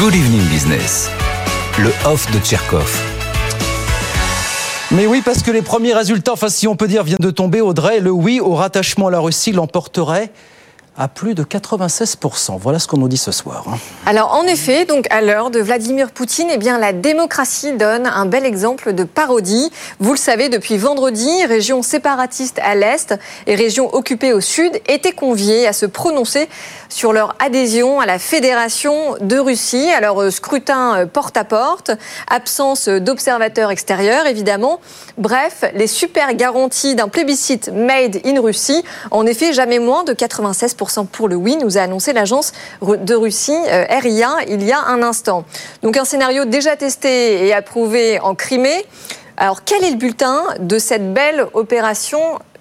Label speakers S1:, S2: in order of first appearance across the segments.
S1: Good Evening Business, le off de Tcherkov.
S2: Mais oui, parce que les premiers résultats, enfin si on peut dire, viennent de tomber, Audrey, le oui au rattachement à la Russie l'emporterait à plus de 96%. Voilà ce qu'on nous dit ce soir. Hein.
S3: Alors en effet, donc à l'heure de Vladimir Poutine, eh bien la démocratie donne un bel exemple de parodie. Vous le savez, depuis vendredi, régions séparatistes à l'est et régions occupées au sud étaient conviées à se prononcer sur leur adhésion à la Fédération de Russie. Alors euh, scrutin euh, porte à porte, absence d'observateurs extérieurs évidemment. Bref, les super garanties d'un plébiscite made in Russie. En effet, jamais moins de 96% pour le oui, nous a annoncé l'agence de Russie euh, RIA il y a un instant. Donc un scénario déjà testé et approuvé en Crimée. Alors quel est le bulletin de cette belle opération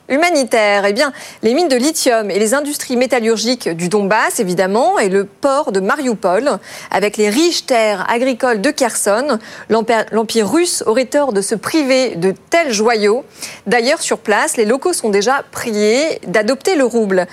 S3: humanitaire? Eh bien, les mines de lithium et les industries métallurgiques du Donbass, évidemment, et le port de Mariupol, avec les riches terres agricoles de Kherson, l'Empire russe aurait tort de se priver de tels joyaux. D'ailleurs, sur place, les locaux sont déjà priés d'adopter le rouble.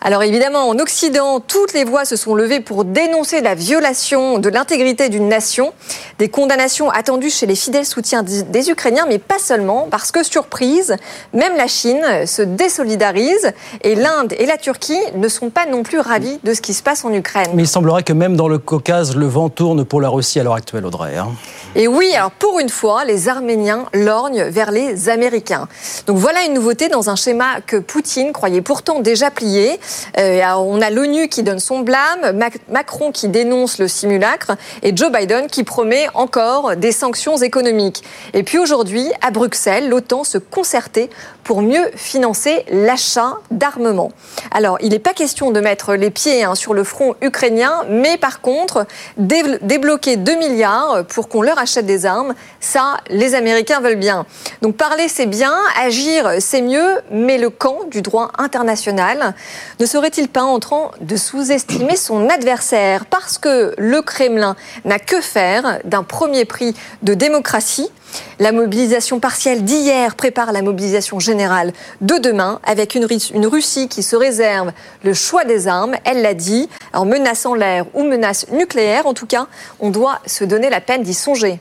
S3: Alors évidemment, en Occident, toutes les voix se sont levées pour dénoncer la violation de l'intégrité d'une nation. Des condamnations attendues chez les fidèles soutiens des Ukrainiens, mais pas seulement, parce que surprise, même la Chine se désolidarise et l'Inde et la Turquie ne sont pas non plus ravis de ce qui se passe en Ukraine.
S2: Mais il semblerait que même dans le Caucase, le vent tourne pour la Russie à l'heure actuelle, Audrey. Hein.
S3: Et oui, alors pour une fois, les Arméniens lorgnent vers les Américains. Donc voilà une nouveauté dans un schéma que Poutine croyait pourtant déjà plié. Euh, on a l'ONU qui donne son blâme, Macron qui dénonce le simulacre et Joe Biden qui promet encore des sanctions économiques. Et puis aujourd'hui, à Bruxelles, l'OTAN se concertait pour mieux financer l'achat d'armement. Alors, il n'est pas question de mettre les pieds hein, sur le front ukrainien, mais par contre, débloquer 2 milliards pour qu'on leur achète des armes, ça, les Américains veulent bien. Donc parler, c'est bien, agir, c'est mieux, mais le camp du droit international ne serait-il pas en train de sous-estimer son adversaire? Parce que le Kremlin n'a que faire d'un premier prix de démocratie la mobilisation partielle d'hier prépare la mobilisation générale de demain avec une, Russie qui se réserve le choix des armes, elle l'a dit, en menaçant l'air ou menace nucléaire. En tout cas, on doit se donner la peine d'y songer.